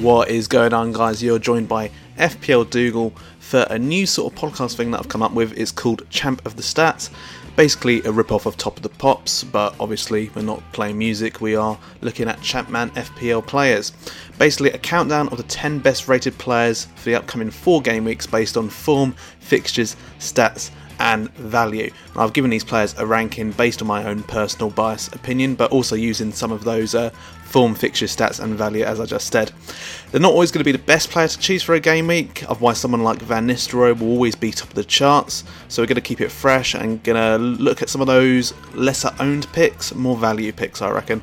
What is going on, guys? You're joined by FPL Dougal for a new sort of podcast thing that I've come up with. It's called Champ of the Stats. Basically, a rip off of Top of the Pops, but obviously, we're not playing music, we are looking at Champman FPL players. Basically, a countdown of the 10 best rated players for the upcoming four game weeks based on form, fixtures, stats, and value. I've given these players a ranking based on my own personal bias opinion, but also using some of those uh, form, fixture, stats, and value as I just said. They're not always going to be the best player to choose for a game week, otherwise, someone like Van Nistelrooy will always be top of the charts. So, we're going to keep it fresh and going to look at some of those lesser owned picks, more value picks, I reckon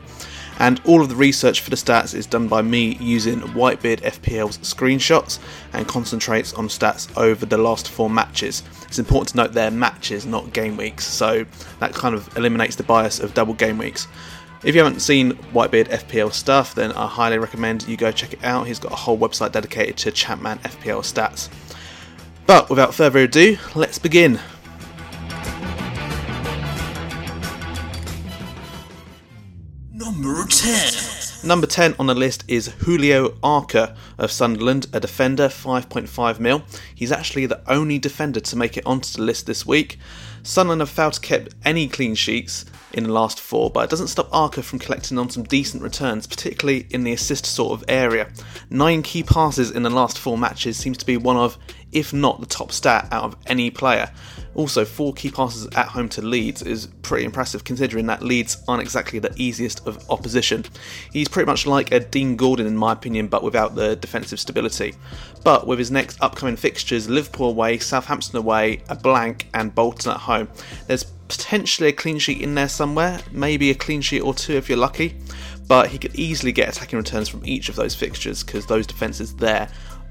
and all of the research for the stats is done by me using Whitebeard FPL's screenshots and concentrates on stats over the last four matches. It's important to note they're matches, not game weeks, so that kind of eliminates the bias of double game weeks. If you haven't seen Whitebeard FPL stuff, then I highly recommend you go check it out. He's got a whole website dedicated to Champman FPL stats. But without further ado, let's begin. Number 10. Number 10 on the list is Julio Arca of Sunderland, a defender, 5.5 mil. He's actually the only defender to make it onto the list this week. Sunderland have failed to keep any clean sheets in the last four, but it doesn't stop Arca from collecting on some decent returns, particularly in the assist sort of area. Nine key passes in the last four matches seems to be one of, if not the top stat out of any player. Also, four key passes at home to Leeds is pretty impressive considering that Leeds aren't exactly the easiest of opposition. He's pretty much like a Dean Gordon in my opinion, but without the defensive stability. But with his next upcoming fixtures, Liverpool away, Southampton away, a blank, and Bolton at home, there's potentially a clean sheet in there somewhere, maybe a clean sheet or two if you're lucky. But he could easily get attacking returns from each of those fixtures because those defences there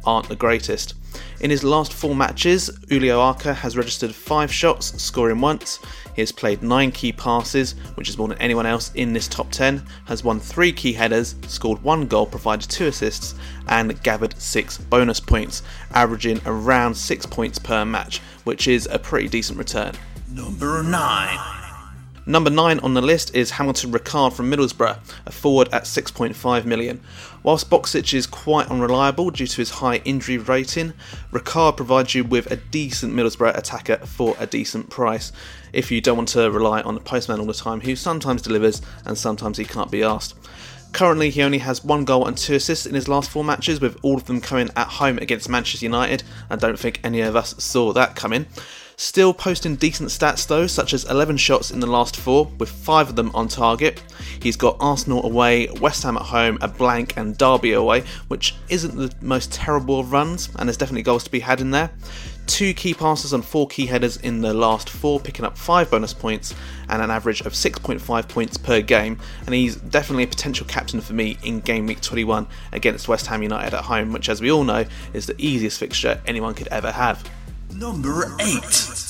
aren't the greatest. In his last four matches, Julio Arca has registered five shots, scoring once. He has played nine key passes, which is more than anyone else in this top 10, has won three key headers, scored one goal, provided two assists, and gathered six bonus points, averaging around six points per match, which is a pretty decent return. Number 9. Number 9 on the list is Hamilton Ricard from Middlesbrough, a forward at 6.5 million. Whilst Boksic is quite unreliable due to his high injury rating, Ricard provides you with a decent Middlesbrough attacker for a decent price. If you don't want to rely on the postman all the time, who sometimes delivers and sometimes he can't be asked. Currently, he only has one goal and two assists in his last four matches, with all of them coming at home against Manchester United. I don't think any of us saw that coming. Still posting decent stats though, such as 11 shots in the last four, with 5 of them on target. He's got Arsenal away, West Ham at home, a blank, and Derby away, which isn't the most terrible of runs, and there's definitely goals to be had in there. Two key passes and four key headers in the last four, picking up five bonus points and an average of 6.5 points per game. And he's definitely a potential captain for me in game week 21 against West Ham United at home, which, as we all know, is the easiest fixture anyone could ever have. Number 8.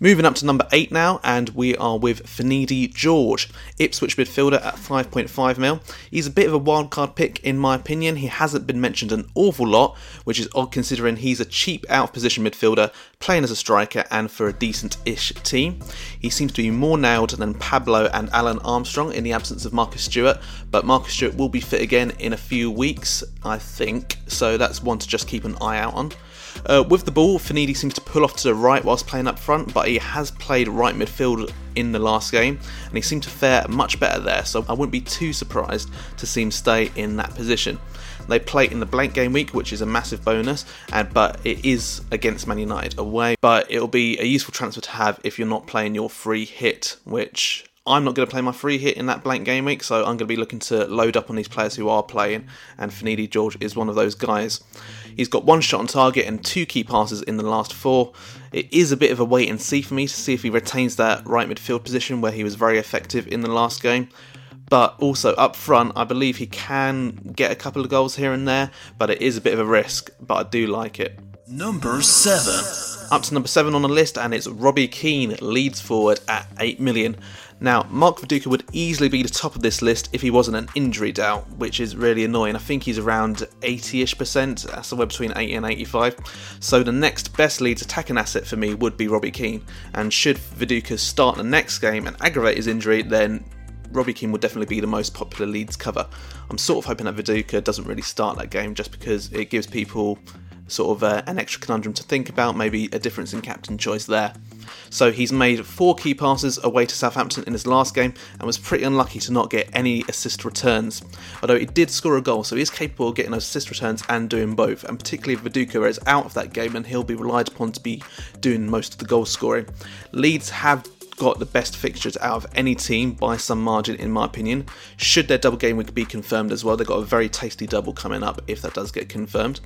Moving up to number 8 now, and we are with Finidi George, Ipswich midfielder at 5.5 mil. He's a bit of a wildcard pick in my opinion. He hasn't been mentioned an awful lot, which is odd considering he's a cheap out of position midfielder, playing as a striker and for a decent ish team. He seems to be more nailed than Pablo and Alun Armstrong in the absence of Marcus Stewart, but Marcus Stewart will be fit again in a few weeks, I think, so that's one to just keep an eye out on. Uh, with the ball, Finidi seems to pull off to the right whilst playing up front, but he has played right midfield in the last game, and he seemed to fare much better there, so I wouldn't be too surprised to see him stay in that position. They play in the blank game week, which is a massive bonus, and but it is against Man United away. But it'll be a useful transfer to have if you're not playing your free hit, which I'm not going to play my free hit in that blank game week, so I'm going to be looking to load up on these players who are playing, and Finidi George is one of those guys. He's got one shot on target and two key passes in the last four. It is a bit of a wait and see for me to see if he retains that right midfield position where he was very effective in the last game. But also up front, I believe he can get a couple of goals here and there, but it is a bit of a risk, but I do like it. Number 7. Up to number 7 on the list, and it's Robbie Keane, Leeds forward at 8 million. Now, Mark Viduka would easily be the top of this list if he wasn't an injury doubt, which is really annoying. I think he's around 80 ish percent, somewhere between 80 and 85. So the next best Leeds attacking asset for me would be Robbie Keane. And should Viduka start the next game and aggravate his injury, then Robbie Keane would definitely be the most popular Leeds cover. I'm sort of hoping that Viduka doesn't really start that game just because it gives people sort of uh, an extra conundrum to think about, maybe a difference in captain choice there. So he's made four key passes away to Southampton in his last game and was pretty unlucky to not get any assist returns. Although he did score a goal, so he is capable of getting assist returns and doing both. And particularly if Viduka is out of that game and he'll be relied upon to be doing most of the goal scoring. Leeds have got the best fixtures out of any team by some margin, in my opinion. Should their double game week be confirmed as well, they've got a very tasty double coming up if that does get confirmed.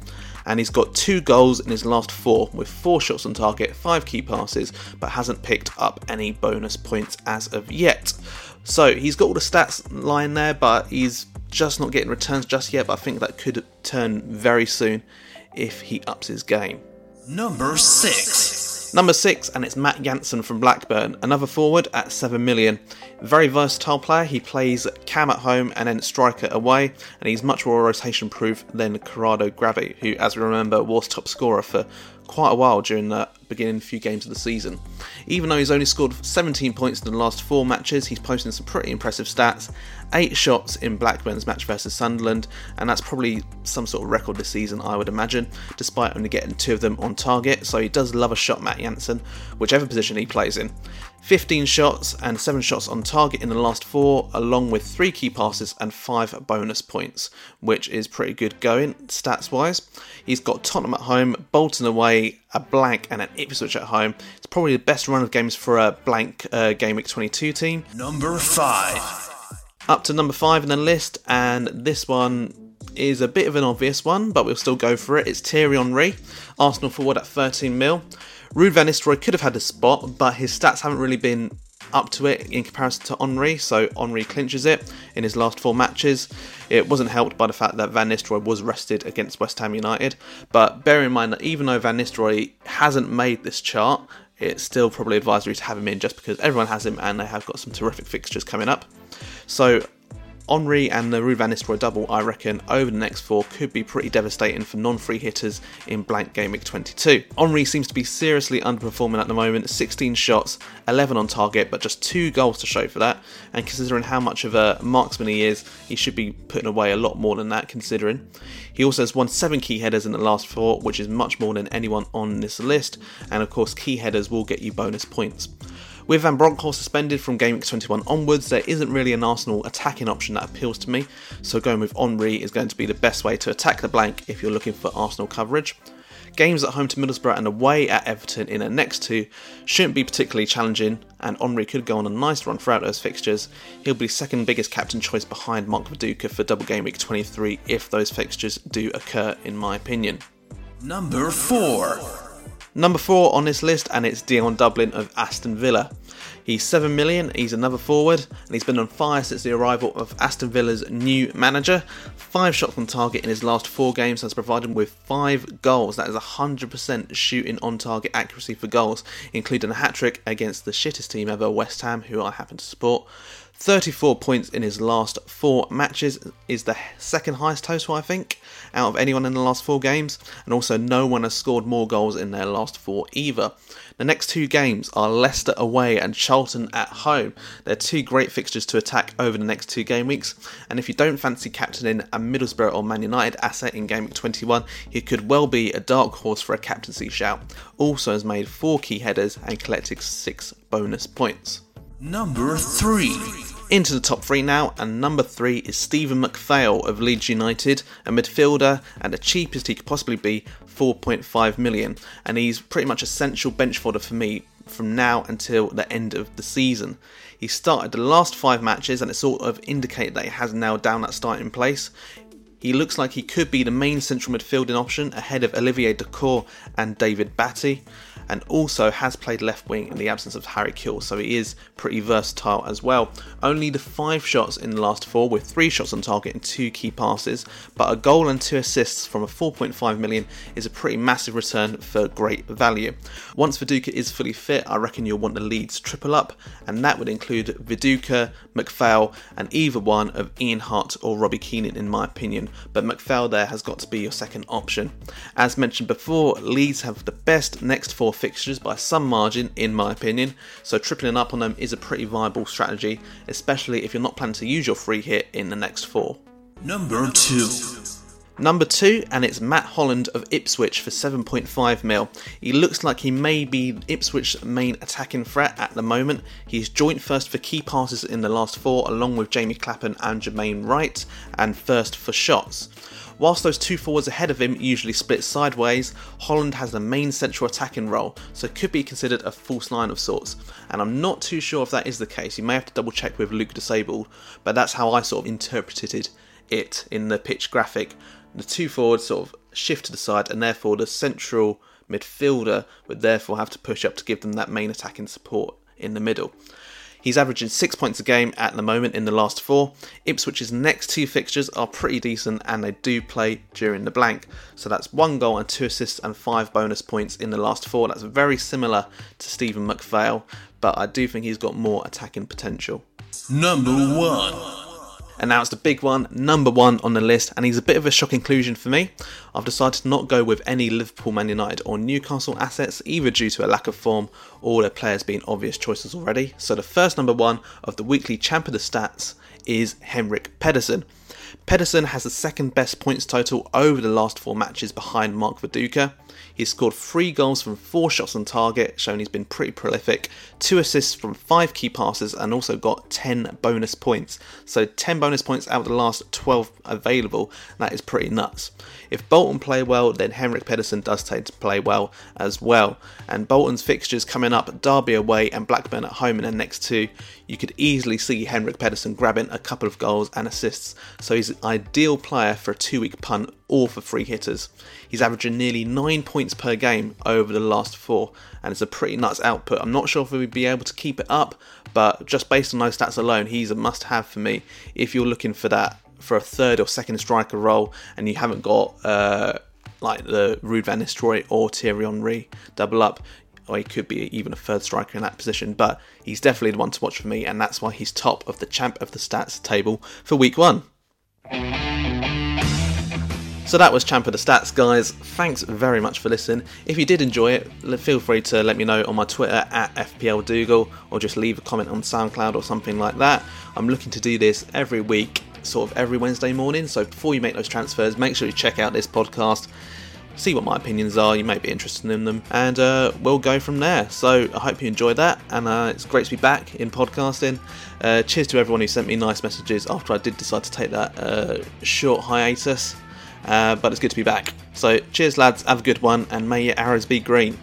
And he's got two goals in his last four, with four shots on target, five key passes, but hasn't picked up any bonus points as of yet. So he's got all the stats lying there, but he's just not getting returns just yet. But I think that could turn very soon if he ups his game. Number 6. Number six, and it's Matt Jansen from Blackburn, another forward at 7 million. Very versatile player, he plays cam at home and then striker away, and he's much more rotation proof than Corrado Grabbi, who, as we remember, was top scorer for quite a while during the beginning a few games of the season. Even though he's only scored 17 points in the last four matches, he's posting some pretty impressive stats. Eight shots in Blackburn's match versus Sunderland, and that's probably some sort of record this season, I would imagine, despite only getting two of them on target. So he does love a shot, Matt Jansen, whichever position he plays in. 15 shots and 7 shots on target in the last 4, along with 3 key passes and 5 bonus points, which is pretty good going stats wise. He's got Tottenham at home, Bolton away, a blank, and an Ipswich at home. It's probably the best run of games for a blank uh, Game Week 22 team. Number 5. Up to number 5 in the list, and this one is a bit of an obvious one, but we'll still go for it. It's Thierry Henry, Arsenal forward at 13 mil. Ruud van Nistelrooy could have had a spot, but his stats haven't really been up to it in comparison to Henry, so Henry clinches it in his last four matches. It wasn't helped by the fact that Van Nistelrooy was rested against West Ham United, but bear in mind that even though Van Nistelrooy hasn't made this chart, it's still probably advisory to have him in just because everyone has him and they have got some terrific fixtures coming up. So Henry and the Ruud van double, I reckon, over the next four could be pretty devastating for non-free hitters in blank game week 22. Henry seems to be seriously underperforming at the moment, 16 shots, 11 on target, but just two goals to show for that. And considering how much of a marksman he is, he should be putting away a lot more than that, considering. He also has won seven key headers in the last four, which is much more than anyone on this list. And of course, key headers will get you bonus points. With Van Bronckhorst suspended from Game Week 21 onwards, there isn't really an Arsenal attacking option that appeals to me, so going with Henry is going to be the best way to attack the blank if you're looking for Arsenal coverage. Games at home to Middlesbrough and away at Everton in the next two shouldn't be particularly challenging, and Henry could go on a nice run throughout those fixtures. He'll be second biggest captain choice behind Mark Viduka for double game week 23 if those fixtures do occur, in my opinion. Number 4. Number four on this list, and it's Dion Dublin of Aston Villa. He's 7 million, he's another forward, and he's been on fire since the arrival of Aston Villa's new manager. Five shots on target in his last four games has provided him with five goals. That is 100% shooting on target accuracy for goals, including a hat trick against the shittest team ever, West Ham, who I happen to support. 34 points in his last four matches is the second highest total, I think, out of anyone in the last four games, and also no one has scored more goals in their last four either. The next two games are Leicester away and Charlton at home. They're two great fixtures to attack over the next two game weeks, and if you don't fancy captaining a Middlesbrough or Man United asset in game week 21, he could well be a dark horse for a captaincy shout. Also has made four key headers and collected six bonus points. Number 3. Into the top three now, and number three is Stephen McPhail of Leeds United, a midfielder and the cheapest he could possibly be, 4.5 million. And he's pretty much essential bench fodder for me from now until the end of the season. He started the last five matches, and it sort of indicated that he has nailed down that starting place. He looks like he could be the main central midfielding option ahead of Olivier Dacourt and David Batty and also has played left wing in the absence of Harry Kewell, so he is pretty versatile as well. Only the five shots in the last four, with three shots on target and two key passes, but a goal and two assists from a 4.5 million is a pretty massive return for great value. Once Viduka is fully fit, I reckon you'll want the Leeds triple up, and that would include Viduka, McPhail, and either one of Ian Harte or Robbie Keenan, in my opinion, but McPhail there has got to be your second option. As mentioned before, Leeds have the best next four fixtures by some margin, in my opinion, so tripling up on them is a pretty viable strategy, especially if you're not planning to use your free hit in the next four. Number 2. Number two, and it's Matt Holland of Ipswich for 7.5 mil. He looks like he may be Ipswich's main attacking threat at the moment. He's joint first for key passes in the last four, along with Jamie Clapham and Jermaine Wright, and first for shots. Whilst those two forwards ahead of him usually split sideways, Holland has the main central attacking role, so could be considered a false nine of sorts. And I'm not too sure if that is the case. You may have to double check with Luke Disabled, but that's how I sort of interpreted it in the pitch graphic the two forwards sort of shift to the side, and therefore the central midfielder would therefore have to push up to give them that main attacking support in the middle. He's averaging six points a game at the moment in the last four. Ipswich's next two fixtures are pretty decent and they do play during the blank. So that's one goal and two assists and five bonus points in the last four. That's very similar to Stephen McPhail, but I do think he's got more attacking potential. Number 1. And now it's the big one, number one on the list, and he's a bit of a shock inclusion for me. I've decided to not go with any Liverpool, Man United, or Newcastle assets, either due to a lack of form or their players being obvious choices already. So the first number one of the weekly champ of the stats is Henrik Pedersen. Pedersen has the second best points total over the last four matches behind Mark Viduka. He's scored three goals from four shots on target, showing he's been pretty prolific, two assists from five key passes, and also got 10 bonus points. So 10 bonus points out of the last 12 available, that is pretty nuts. If Bolton play well, then Henrik Pedersen does tend to play well as well. And Bolton's fixtures coming up Derby away and Blackburn at home in the next two, you could easily see Henrik Pedersen grabbing a couple of goals and assists. So he's an ideal player for a two week punt or for free hitters. He's averaging nearly 9 points per game over the last four, and it's a pretty nuts output. I'm not sure if we'd be able to keep it up, but just based on those stats alone, he's a must have for me if you're looking for that for a third or second striker role and you haven't got uh, like the Ruud van Nistelrooy or Thierry Henry double up, or he could be even a third striker in that position, but he's definitely the one to watch for me, and that's why he's top of the champ of the stats table for week one. So that was Champ of the Stats, guys. Thanks very much for listening. If you did enjoy it, feel free to let me know on my Twitter at FPL Dougal or just leave a comment on SoundCloud or something like that. I'm looking to do this every week, sort of every Wednesday morning. So before you make those transfers, make sure you check out this podcast see what my opinions are. You may be interested in them, and uh, we'll go from there. So I hope you enjoyed that, and uh, it's great to be back in podcasting. Uh, cheers to everyone who sent me nice messages after I did decide to take that uh, short hiatus. Uh, but it's good to be back. So, cheers, lads. Have a good one, and may your arrows be green.